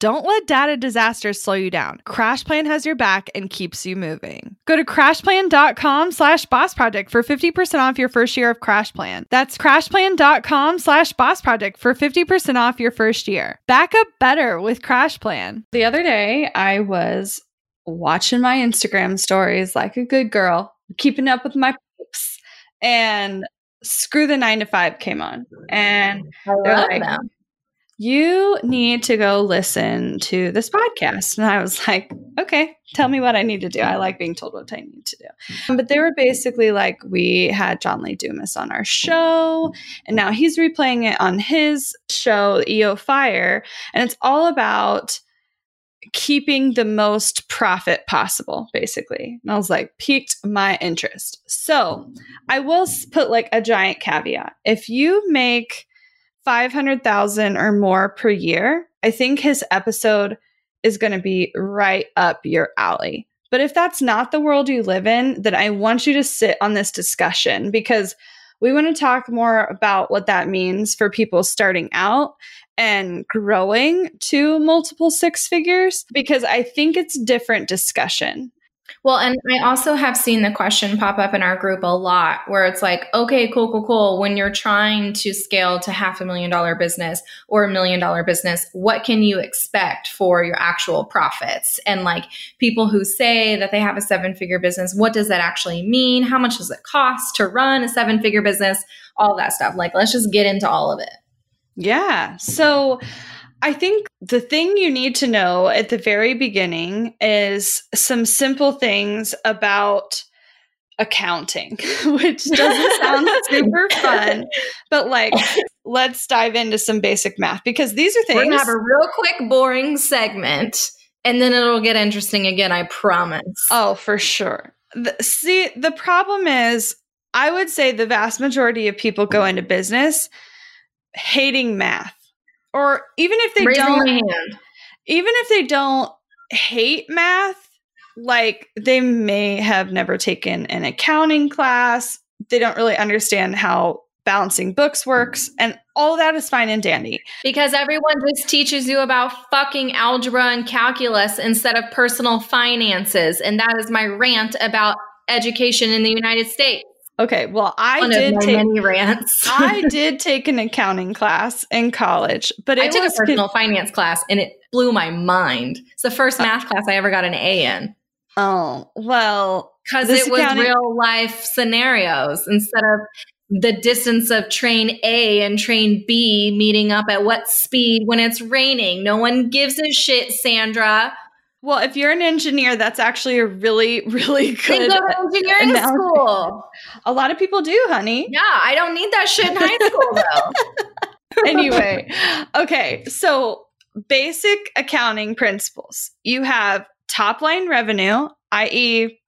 Don't let data disasters slow you down. CrashPlan has your back and keeps you moving. Go to crashplan.com slash boss project for 50% off your first year of CrashPlan. That's crashplan.com slash boss project for 50% off your first year. Back up better with CrashPlan. The other day, I was watching my Instagram stories like a good girl, keeping up with my peeps, and Screw the Nine to Five came on. And they're like, them. You need to go listen to this podcast. And I was like, okay, tell me what I need to do. I like being told what I need to do. But they were basically like, we had John Lee Dumas on our show, and now he's replaying it on his show, EO Fire. And it's all about keeping the most profit possible, basically. And I was like, piqued my interest. So I will put like a giant caveat. If you make 500,000 or more per year, I think his episode is going to be right up your alley. But if that's not the world you live in, then I want you to sit on this discussion because we want to talk more about what that means for people starting out and growing to multiple six figures because I think it's different discussion. Well, and I also have seen the question pop up in our group a lot where it's like, okay, cool, cool, cool. When you're trying to scale to half a million dollar business or a million dollar business, what can you expect for your actual profits? And like people who say that they have a seven figure business, what does that actually mean? How much does it cost to run a seven figure business? All that stuff. Like, let's just get into all of it. Yeah. So I think the thing you need to know at the very beginning is some simple things about accounting, which doesn't sound super fun, but like let's dive into some basic math because these are things We're gonna have a real quick, boring segment, and then it'll get interesting again. I promise. Oh, for sure. The, see, the problem is, I would say the vast majority of people go into business hating math, or even if they Raising don't, even if they don't hate math, like they may have never taken an accounting class, they don't really understand how balancing books works, and all that is fine and dandy. Because everyone just teaches you about fucking algebra and calculus instead of personal finances. And that is my rant about education in the United States. Okay, well, I One did take. many rants. I did take an accounting class in college, but it I took a con- personal finance class and it blew my mind. It's the first uh, math class I ever got an A in Oh, well, because it was accounting- real life scenarios instead of the distance of train A and train B meeting up at what speed when it's raining. No one gives a shit, Sandra. Well, if you're an engineer, that's actually a really, really good. go to engineering analogy. school. A lot of people do, honey. Yeah, I don't need that shit in high school though. anyway, okay, so basic accounting principles. You have top line revenue, i.e.,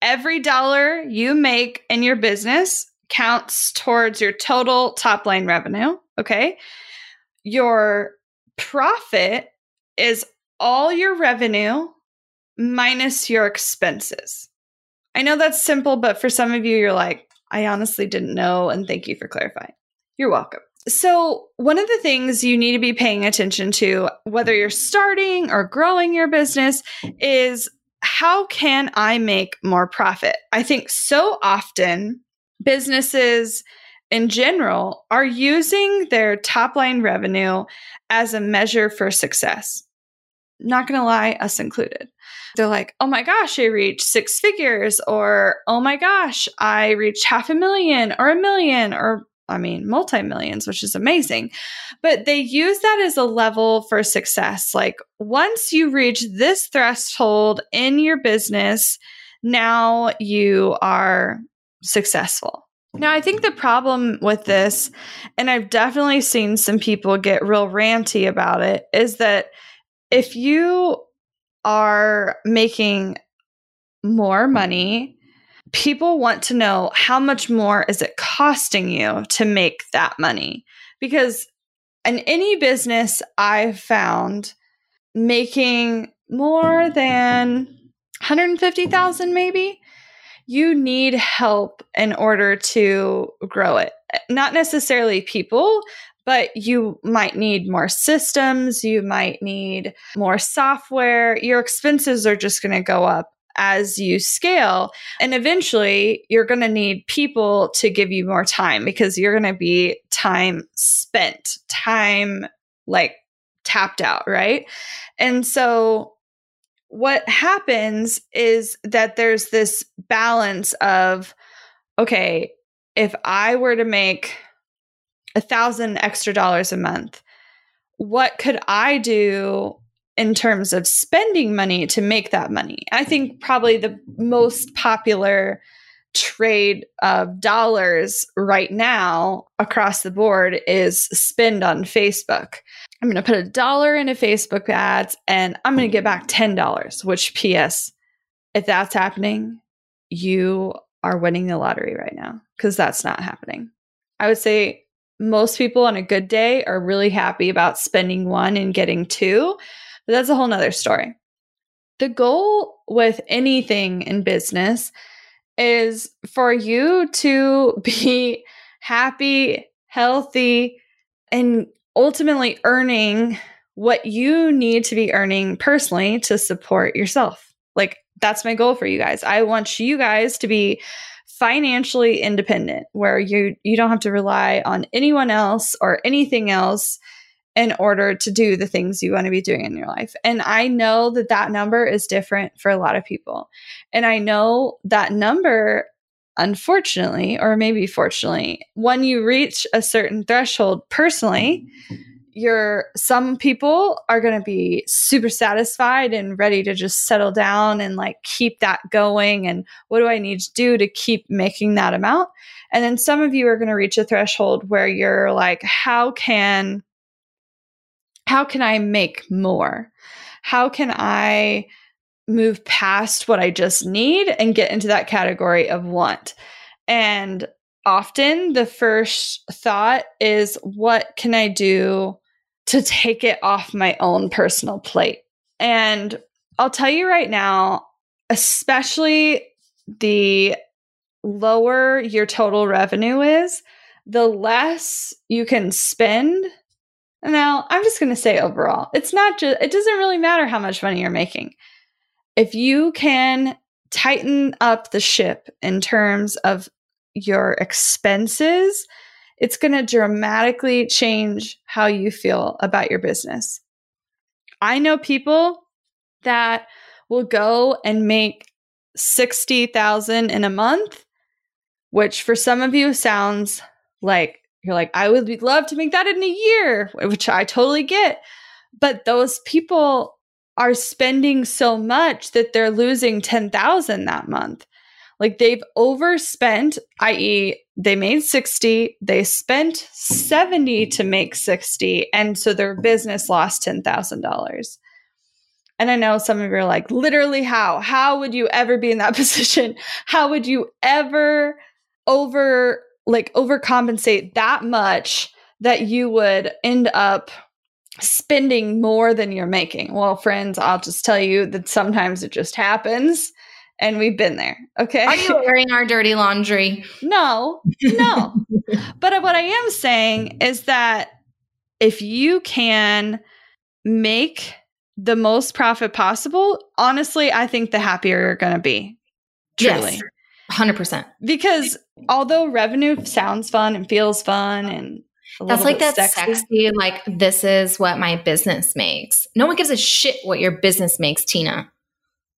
every dollar you make in your business counts towards your total top line revenue. Okay. Your profit is all your revenue minus your expenses. I know that's simple, but for some of you, you're like, I honestly didn't know. And thank you for clarifying. You're welcome. So, one of the things you need to be paying attention to, whether you're starting or growing your business, is how can I make more profit? I think so often businesses in general are using their top line revenue as a measure for success. Not gonna lie, us included. They're like, oh my gosh, I reached six figures, or oh my gosh, I reached half a million or a million or I mean, multi millions, which is amazing. But they use that as a level for success. Like once you reach this threshold in your business, now you are successful. Now, I think the problem with this, and I've definitely seen some people get real ranty about it, is that if you are making more money, people want to know how much more is it costing you to make that money? Because in any business I've found making more than 150,000 maybe you need help in order to grow it. Not necessarily people, but you might need more systems, you might need more software. Your expenses are just going to go up as you scale. And eventually, you're going to need people to give you more time because you're going to be time spent, time like tapped out, right? And so what happens is that there's this balance of okay if i were to make a thousand extra dollars a month what could i do in terms of spending money to make that money i think probably the most popular trade of dollars right now across the board is spend on facebook I'm going to put a dollar into Facebook ads and I'm going to get back $10, which, P.S., if that's happening, you are winning the lottery right now because that's not happening. I would say most people on a good day are really happy about spending one and getting two, but that's a whole nother story. The goal with anything in business is for you to be happy, healthy, and ultimately earning what you need to be earning personally to support yourself. Like that's my goal for you guys. I want you guys to be financially independent where you you don't have to rely on anyone else or anything else in order to do the things you want to be doing in your life. And I know that that number is different for a lot of people. And I know that number unfortunately, or maybe fortunately, when you reach a certain threshold personally, you're some people are going to be super satisfied and ready to just settle down and like keep that going and what do i need to do to keep making that amount and then some of you are going to reach a threshold where you're like how can how can i make more how can i move past what I just need and get into that category of want. And often the first thought is, what can I do to take it off my own personal plate? And I'll tell you right now, especially the lower your total revenue is, the less you can spend. Now, I'm just going to say overall, it's not just, it doesn't really matter how much money you're making if you can tighten up the ship in terms of your expenses, it's going to dramatically change how you feel about your business. I know people that will go and make 60,000 in a month, which for some of you sounds like you're like I would love to make that in a year, which I totally get. But those people are spending so much that they're losing 10,000 that month. Like they've overspent, i.e., they made 60, they spent 70 to make 60, and so their business lost $10,000. And I know some of you are like, literally, how? How would you ever be in that position? How would you ever over, like, overcompensate that much that you would end up spending more than you're making. Well, friends, I'll just tell you that sometimes it just happens and we've been there. Okay. Are you airing our dirty laundry? No, no. but what I am saying is that if you can make the most profit possible, honestly, I think the happier you're going to be. Truly. Yes, 100%. Because although revenue sounds fun and feels fun and that's like that sexy. sexy, like this is what my business makes. No one gives a shit what your business makes, Tina.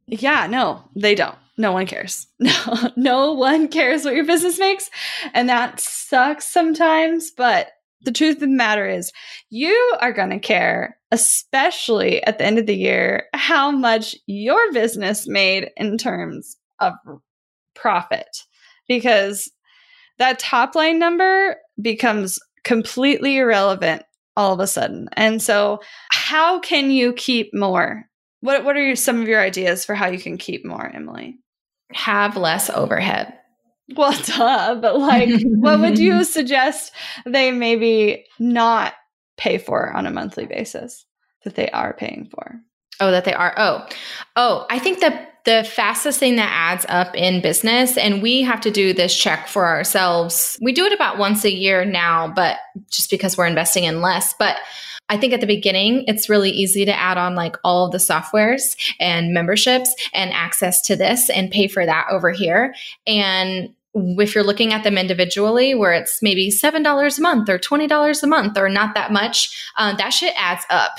Yeah, no, they don't. no one cares. No, no one cares what your business makes. And that sucks sometimes. But the truth of the matter is, you are going to care, especially at the end of the year, how much your business made in terms of profit. Because that top line number becomes completely irrelevant all of a sudden. And so, how can you keep more? What, what are your, some of your ideas for how you can keep more, Emily? have less overhead. Well, duh, but like, what would you suggest they maybe not pay for on a monthly basis that they are paying for? Oh, that they are. Oh, oh, I think that the fastest thing that adds up in business, and we have to do this check for ourselves. We do it about once a year now, but just because we're investing in less. But I think at the beginning, it's really easy to add on like all of the softwares and memberships and access to this and pay for that over here. And if you're looking at them individually, where it's maybe $7 a month or $20 a month or not that much, uh, that shit adds up.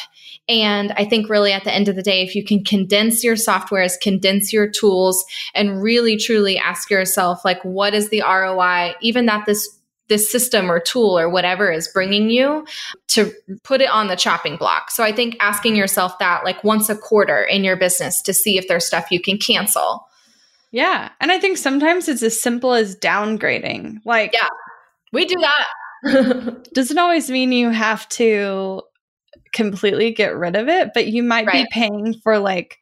And I think really at the end of the day, if you can condense your softwares, condense your tools, and really truly ask yourself, like, what is the ROI, even that this this system or tool or whatever is bringing you to put it on the chopping block. So I think asking yourself that like once a quarter in your business to see if there's stuff you can cancel. Yeah. And I think sometimes it's as simple as downgrading. Like, yeah, we do that. doesn't always mean you have to completely get rid of it, but you might right. be paying for like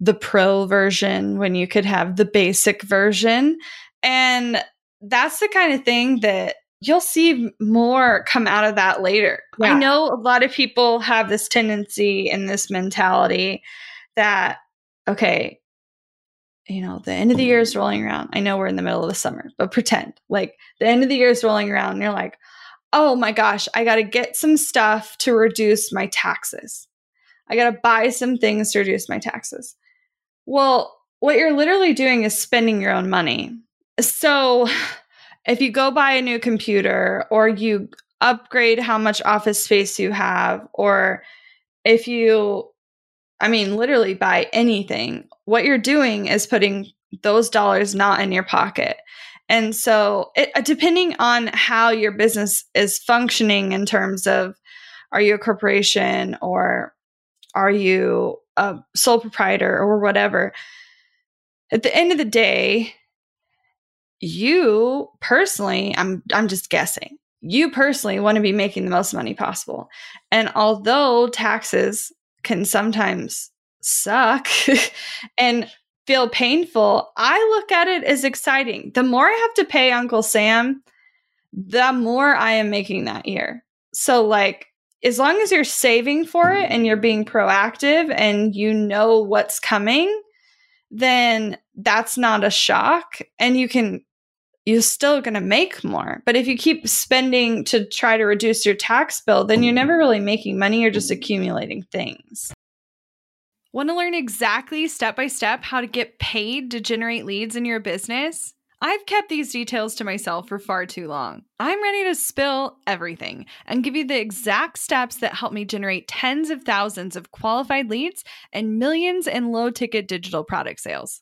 the pro version when you could have the basic version. And that's the kind of thing that you'll see more come out of that later. Yeah. I know a lot of people have this tendency and this mentality that, okay, you know, the end of the year is rolling around. I know we're in the middle of the summer, but pretend like the end of the year is rolling around and you're like, oh my gosh, I got to get some stuff to reduce my taxes. I got to buy some things to reduce my taxes. Well, what you're literally doing is spending your own money. So if you go buy a new computer or you upgrade how much office space you have, or if you, I mean, literally buy anything, what you're doing is putting those dollars not in your pocket. And so, it, uh, depending on how your business is functioning in terms of are you a corporation or are you a sole proprietor or whatever, at the end of the day, you personally, I'm I'm just guessing. You personally want to be making the most money possible. And although taxes can sometimes suck and feel painful, I look at it as exciting. The more I have to pay Uncle Sam, the more I am making that year. So like as long as you're saving for it and you're being proactive and you know what's coming, then that's not a shock and you can you're still going to make more. But if you keep spending to try to reduce your tax bill, then you're never really making money, you're just accumulating things. Want to learn exactly step by step how to get paid to generate leads in your business? I've kept these details to myself for far too long. I'm ready to spill everything and give you the exact steps that help me generate tens of thousands of qualified leads and millions in low ticket digital product sales.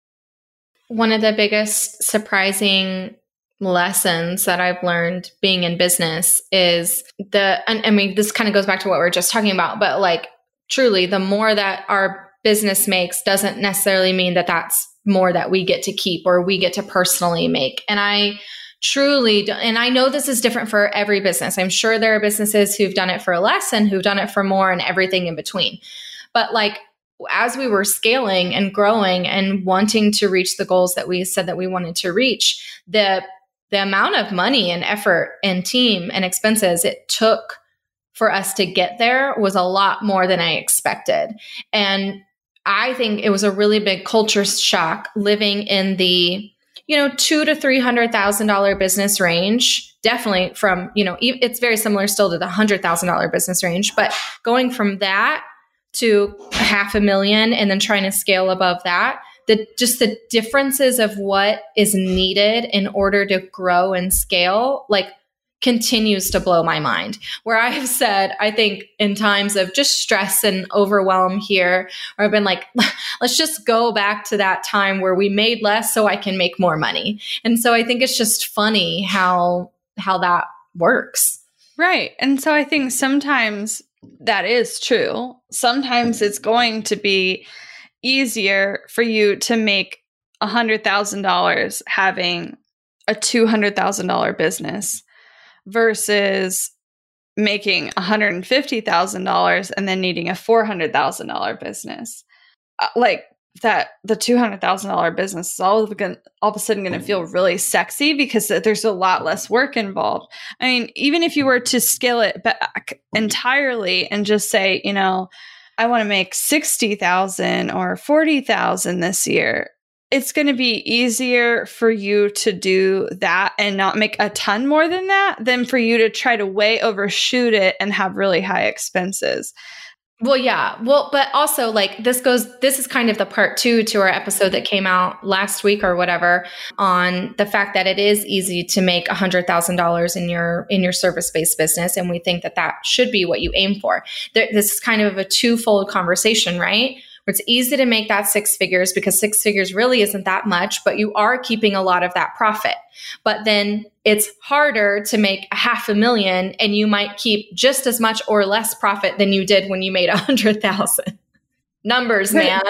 one of the biggest surprising lessons that I've learned being in business is the, and I mean, this kind of goes back to what we are just talking about, but like truly, the more that our business makes doesn't necessarily mean that that's more that we get to keep or we get to personally make. And I, truly and i know this is different for every business i'm sure there are businesses who've done it for less and who've done it for more and everything in between but like as we were scaling and growing and wanting to reach the goals that we said that we wanted to reach, the the amount of money and effort and team and expenses it took for us to get there was a lot more than I expected. And I think it was a really big culture shock living in the, you know, two to three hundred thousand dollar business range. Definitely from, you know, it's very similar still to the hundred thousand dollar business range, but going from that to half a million and then trying to scale above that. The just the differences of what is needed in order to grow and scale like continues to blow my mind. Where i have said i think in times of just stress and overwhelm here or i've been like let's just go back to that time where we made less so i can make more money. And so i think it's just funny how how that works. Right. And so i think sometimes that is true. Sometimes it's going to be easier for you to make a $100,000 having a $200,000 business versus making $150,000 and then needing a $400,000 business. Uh, like that the $200,000 business is all of, gonna, all of a sudden going to feel really sexy because there's a lot less work involved. I mean, even if you were to scale it back entirely and just say, you know, I want to make 60,000 or 40,000 this year, it's going to be easier for you to do that and not make a ton more than that than for you to try to way overshoot it and have really high expenses. Well, yeah. Well, but also like this goes, this is kind of the part two to our episode that came out last week or whatever on the fact that it is easy to make a hundred thousand dollars in your, in your service based business. And we think that that should be what you aim for. There, this is kind of a twofold conversation, right? It's easy to make that six figures because six figures really isn't that much, but you are keeping a lot of that profit. But then it's harder to make a half a million and you might keep just as much or less profit than you did when you made a hundred thousand. Numbers, man.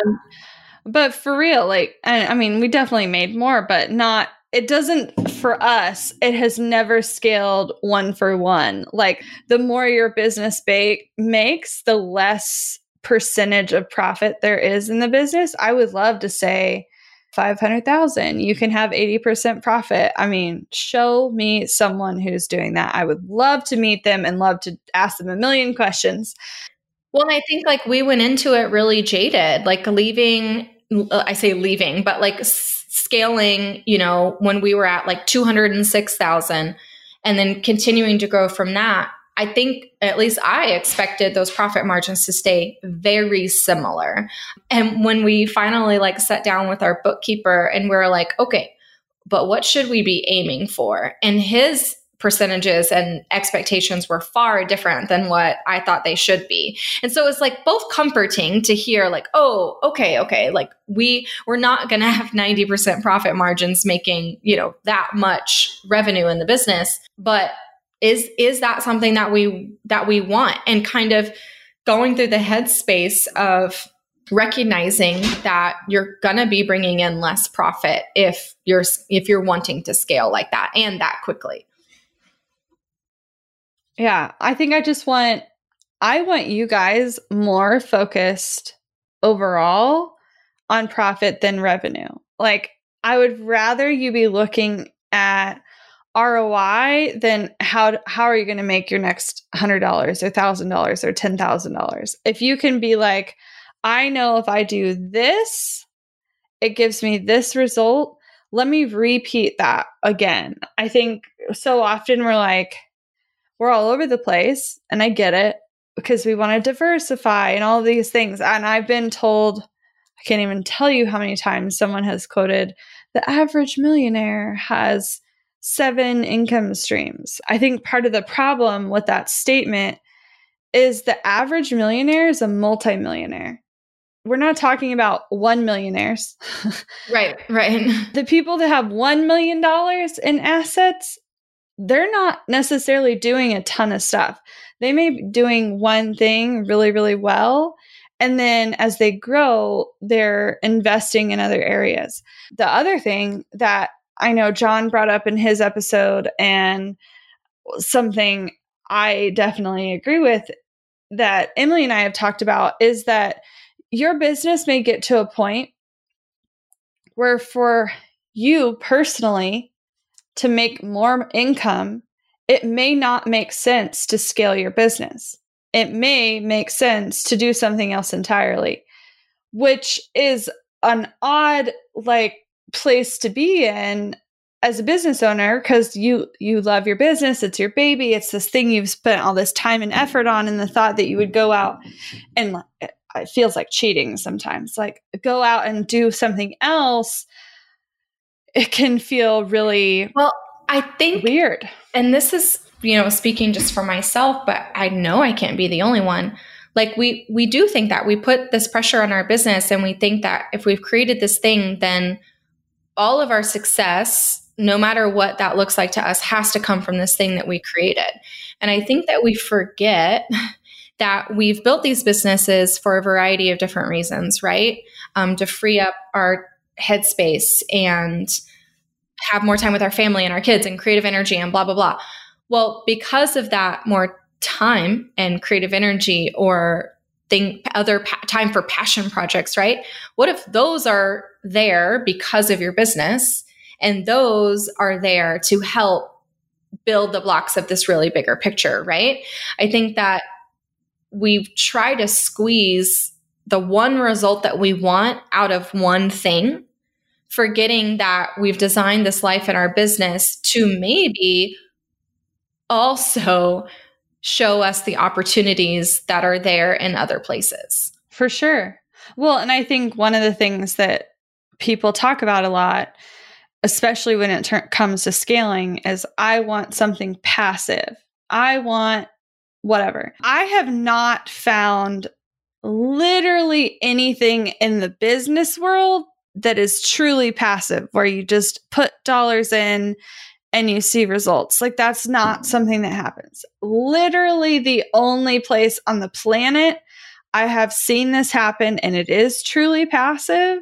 But for real, like, I mean, we definitely made more, but not it doesn't for us it has never scaled one for one like the more your business ba- makes the less percentage of profit there is in the business, I would love to say 500,000. You can have 80% profit. I mean, show me someone who's doing that. I would love to meet them and love to ask them a million questions. Well, I think like we went into it really jaded, like leaving, uh, I say leaving, but like scaling, you know, when we were at like 206,000 and then continuing to grow from that, I think at least I expected those profit margins to stay very similar. And when we finally like sat down with our bookkeeper and we are like, okay, but what should we be aiming for? And his percentages and expectations were far different than what I thought they should be. And so it's like both comforting to hear like, oh, okay, okay, like we we're not going to have 90% profit margins making, you know, that much revenue in the business, but is is that something that we that we want and kind of going through the headspace of recognizing that you're going to be bringing in less profit if you're if you're wanting to scale like that and that quickly yeah, I think I just want I want you guys more focused overall on profit than revenue. Like I would rather you be looking at ROI then how how are you going to make your next $100 or $1000 or $10,000. If you can be like I know if I do this it gives me this result, let me repeat that again. I think so often we're like we're all over the place and I get it because we want to diversify and all these things. And I've been told, I can't even tell you how many times someone has quoted the average millionaire has seven income streams. I think part of the problem with that statement is the average millionaire is a multimillionaire. We're not talking about one millionaires. right, right. The people that have $1 million in assets they're not necessarily doing a ton of stuff. They may be doing one thing really, really well. And then as they grow, they're investing in other areas. The other thing that I know John brought up in his episode, and something I definitely agree with that Emily and I have talked about is that your business may get to a point where for you personally, to make more income, it may not make sense to scale your business. It may make sense to do something else entirely, which is an odd like place to be in as a business owner because you you love your business it's your baby it's this thing you've spent all this time and effort on and the thought that you would go out and it feels like cheating sometimes like go out and do something else it can feel really well i think weird. and this is you know speaking just for myself but i know i can't be the only one like we we do think that we put this pressure on our business and we think that if we've created this thing then all of our success no matter what that looks like to us has to come from this thing that we created and i think that we forget that we've built these businesses for a variety of different reasons right um, to free up our headspace and have more time with our family and our kids and creative energy and blah, blah, blah. Well, because of that more time and creative energy or thing, other pa- time for passion projects, right? What if those are there because of your business and those are there to help build the blocks of this really bigger picture, right? I think that we try to squeeze the one result that we want out of one thing, forgetting that we've designed this life in our business to maybe also show us the opportunities that are there in other places. For sure. Well, and I think one of the things that people talk about a lot, especially when it ter- comes to scaling, is I want something passive. I want whatever. I have not found literally anything in the business world that is truly passive, where you just put dollars in and you see results. Like that's not mm-hmm. something that happens. Literally, the only place on the planet I have seen this happen, and it is truly passive,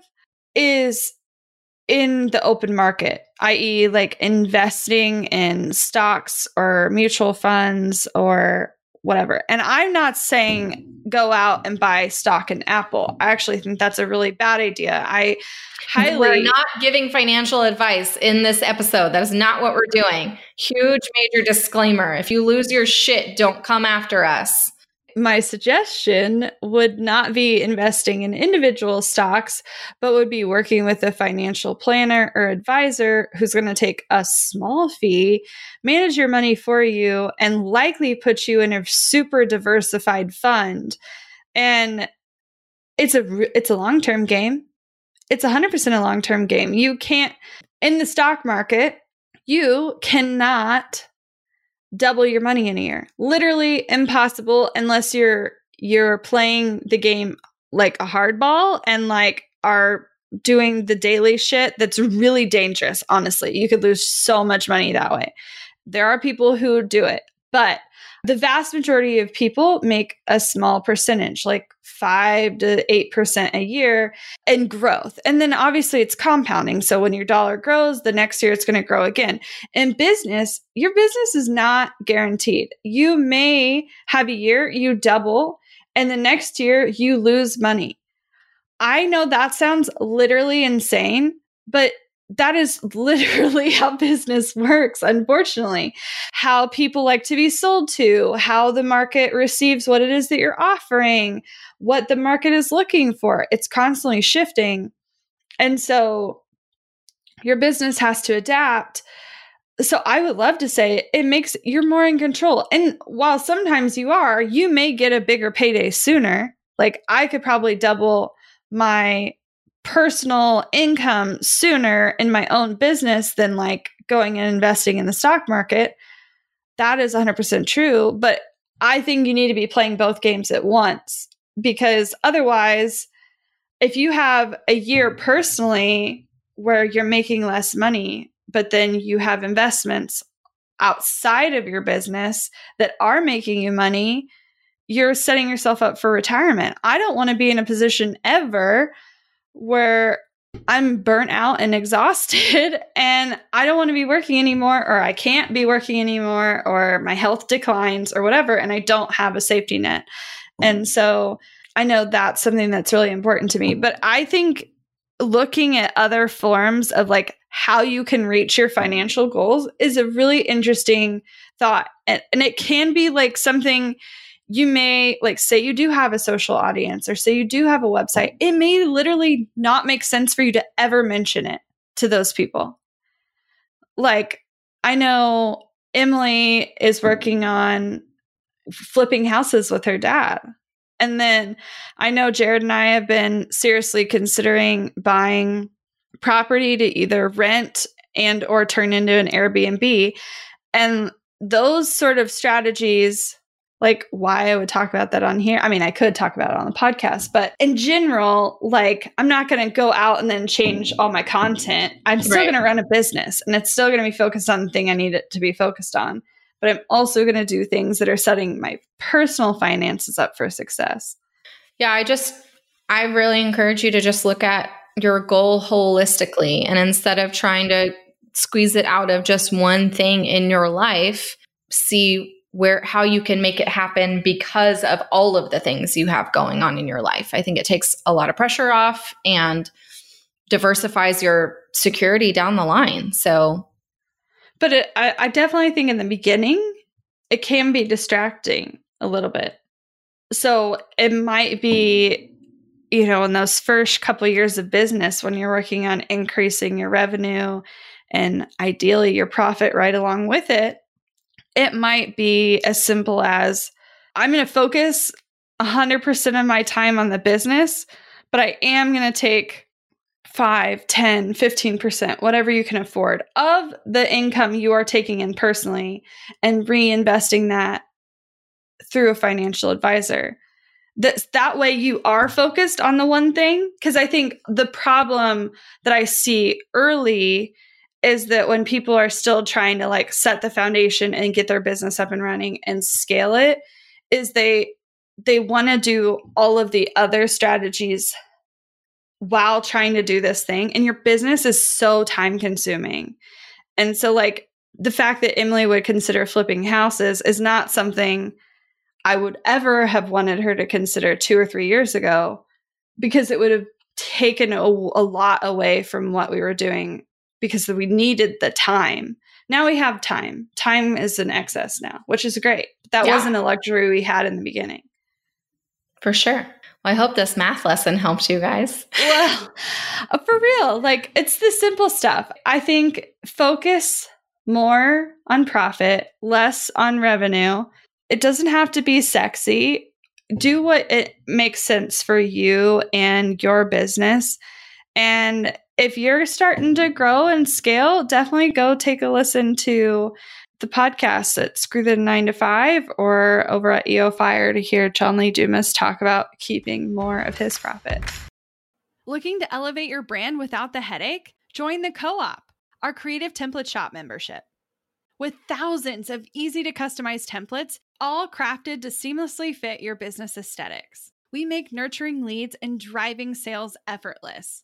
is in the open market, i.e., like investing in stocks or mutual funds or whatever. And I'm not saying go out and buy stock in Apple. I actually think that's a really bad idea. I highly We're not giving financial advice in this episode. That is not what we're doing. Huge major disclaimer. If you lose your shit, don't come after us. My suggestion would not be investing in individual stocks, but would be working with a financial planner or advisor who's going to take a small fee, manage your money for you, and likely put you in a super diversified fund. And it's a it's a long-term game. It's 100% a long-term game. You can't in the stock market, you cannot double your money in a year. Literally impossible unless you're you're playing the game like a hardball and like are doing the daily shit that's really dangerous, honestly. You could lose so much money that way. There are people who do it, but the vast majority of people make a small percentage, like 5 to 8% a year in growth. And then obviously it's compounding. So when your dollar grows, the next year it's going to grow again. In business, your business is not guaranteed. You may have a year you double and the next year you lose money. I know that sounds literally insane, but that is literally how business works, unfortunately. How people like to be sold to, how the market receives what it is that you're offering, what the market is looking for. It's constantly shifting. And so your business has to adapt. So I would love to say it makes you're more in control. And while sometimes you are, you may get a bigger payday sooner. Like I could probably double my personal income sooner in my own business than like going and investing in the stock market. That is 100% true. But I think you need to be playing both games at once because otherwise, if you have a year personally where you're making less money, but then you have investments outside of your business that are making you money, you're setting yourself up for retirement. I don't want to be in a position ever where I'm burnt out and exhausted and I don't want to be working anymore or I can't be working anymore or my health declines or whatever and I don't have a safety net. And mm-hmm. so I know that's something that's really important to me, but I think looking at other forms of like how you can reach your financial goals is a really interesting thought. And, and it can be like something you may like say you do have a social audience or say you do have a website it may literally not make sense for you to ever mention it to those people. Like i know emily is working on flipping houses with her dad. And then i know jared and i have been seriously considering buying property to either rent and or turn into an airbnb. And those sort of strategies like why I would talk about that on here. I mean, I could talk about it on the podcast, but in general, like I'm not going to go out and then change all my content. I'm still right. going to run a business and it's still going to be focused on the thing I need it to be focused on. But I'm also going to do things that are setting my personal finances up for success. Yeah, I just, I really encourage you to just look at your goal holistically. And instead of trying to squeeze it out of just one thing in your life, see where how you can make it happen because of all of the things you have going on in your life. I think it takes a lot of pressure off and diversifies your security down the line. So, but it, I, I definitely think in the beginning it can be distracting a little bit. So it might be, you know, in those first couple of years of business when you're working on increasing your revenue and ideally your profit right along with it it might be as simple as I'm going to focus 100% of my time on the business, but I am going to take 5, 10, 15%, whatever you can afford of the income you are taking in personally and reinvesting that through a financial advisor. That that way you are focused on the one thing because I think the problem that I see early is that when people are still trying to like set the foundation and get their business up and running and scale it is they they want to do all of the other strategies while trying to do this thing and your business is so time consuming. And so like the fact that emily would consider flipping houses is not something i would ever have wanted her to consider two or three years ago because it would have taken a, a lot away from what we were doing because we needed the time. Now we have time. Time is an excess now, which is great. That yeah. wasn't a luxury we had in the beginning. For sure. Well, I hope this math lesson helped you guys. well, uh, for real, like it's the simple stuff. I think focus more on profit, less on revenue. It doesn't have to be sexy. Do what it makes sense for you and your business. And if you're starting to grow and scale, definitely go take a listen to the podcast at Screw the Nine to Five or over at EO Fire to hear Lee Dumas talk about keeping more of his profit. Looking to elevate your brand without the headache? Join the Co op, our creative template shop membership. With thousands of easy to customize templates, all crafted to seamlessly fit your business aesthetics, we make nurturing leads and driving sales effortless.